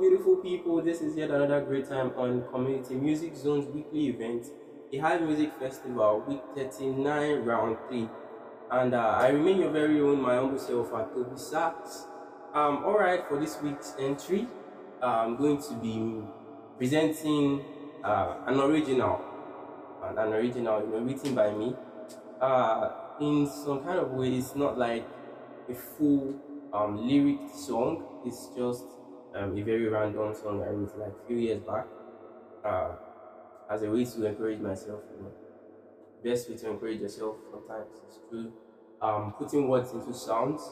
beautiful people? This is yet another great time on Community Music Zone's weekly event, the Hive Music Festival, week 39, round 3. And uh, I remain your very own, my humble self, Tobby Sax. Um, Alright, for this week's entry, I'm going to be presenting uh, an original, an, an original, you know, written by me. Uh, in some kind of way, it's not like a full um, lyric song, it's just um, a very random song I wrote like a few years back uh, as a way to encourage myself. You know. Best way to encourage yourself sometimes is through um, putting words into sounds.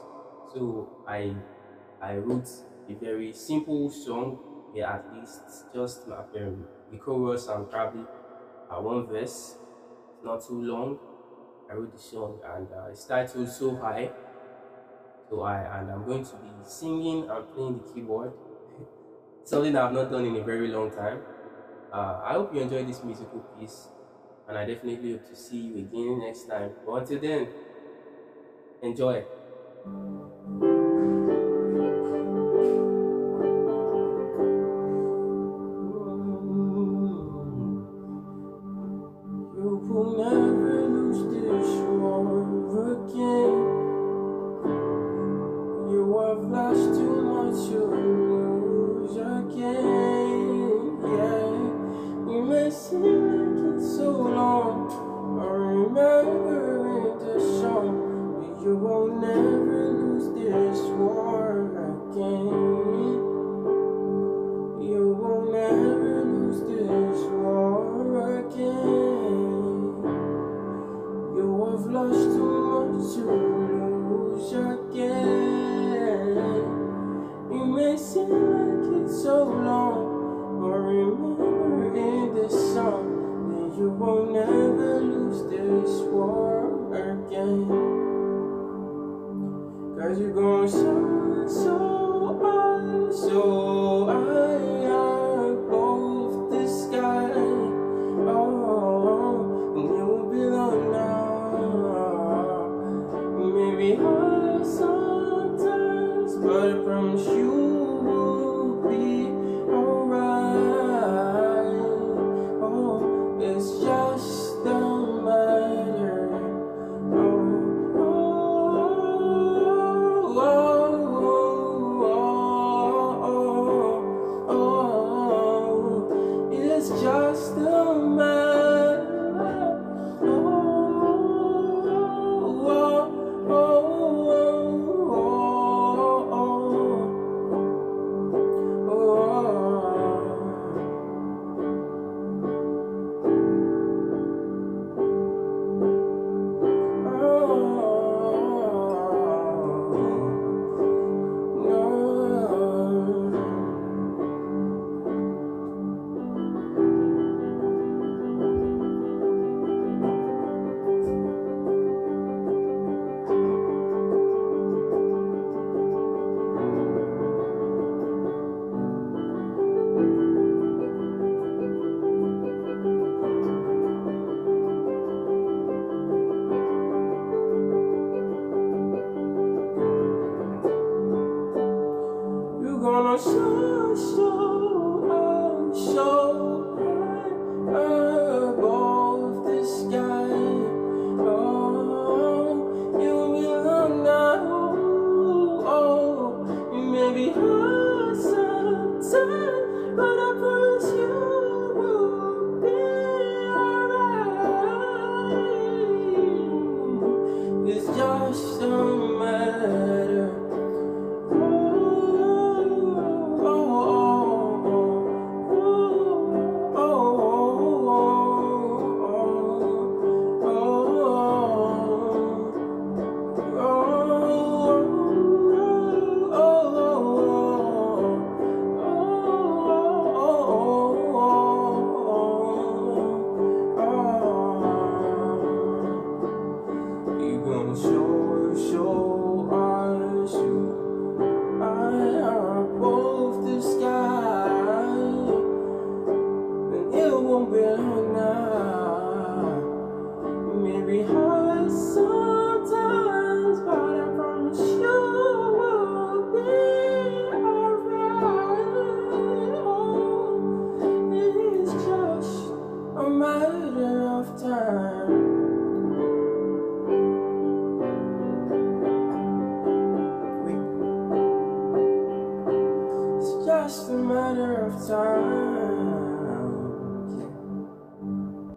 So I I wrote a very simple song, yeah, at least just um, the chorus and probably uh, one verse, it's not too long. I wrote the song and uh, it's titled So High. So I and I'm going to be singing and playing the keyboard something I've not done in a very long time. Uh, I hope you enjoy this musical piece, and I definitely hope to see you again next time. But until then, enjoy. Remember the song, you won't never never lose this war again. Cause you're going so, so high, so above the sky. Oh, and you will belong now. Maybe hard sometimes, but I promise you but I promise you will be alright. It's just a matter. Show, just a matter of time.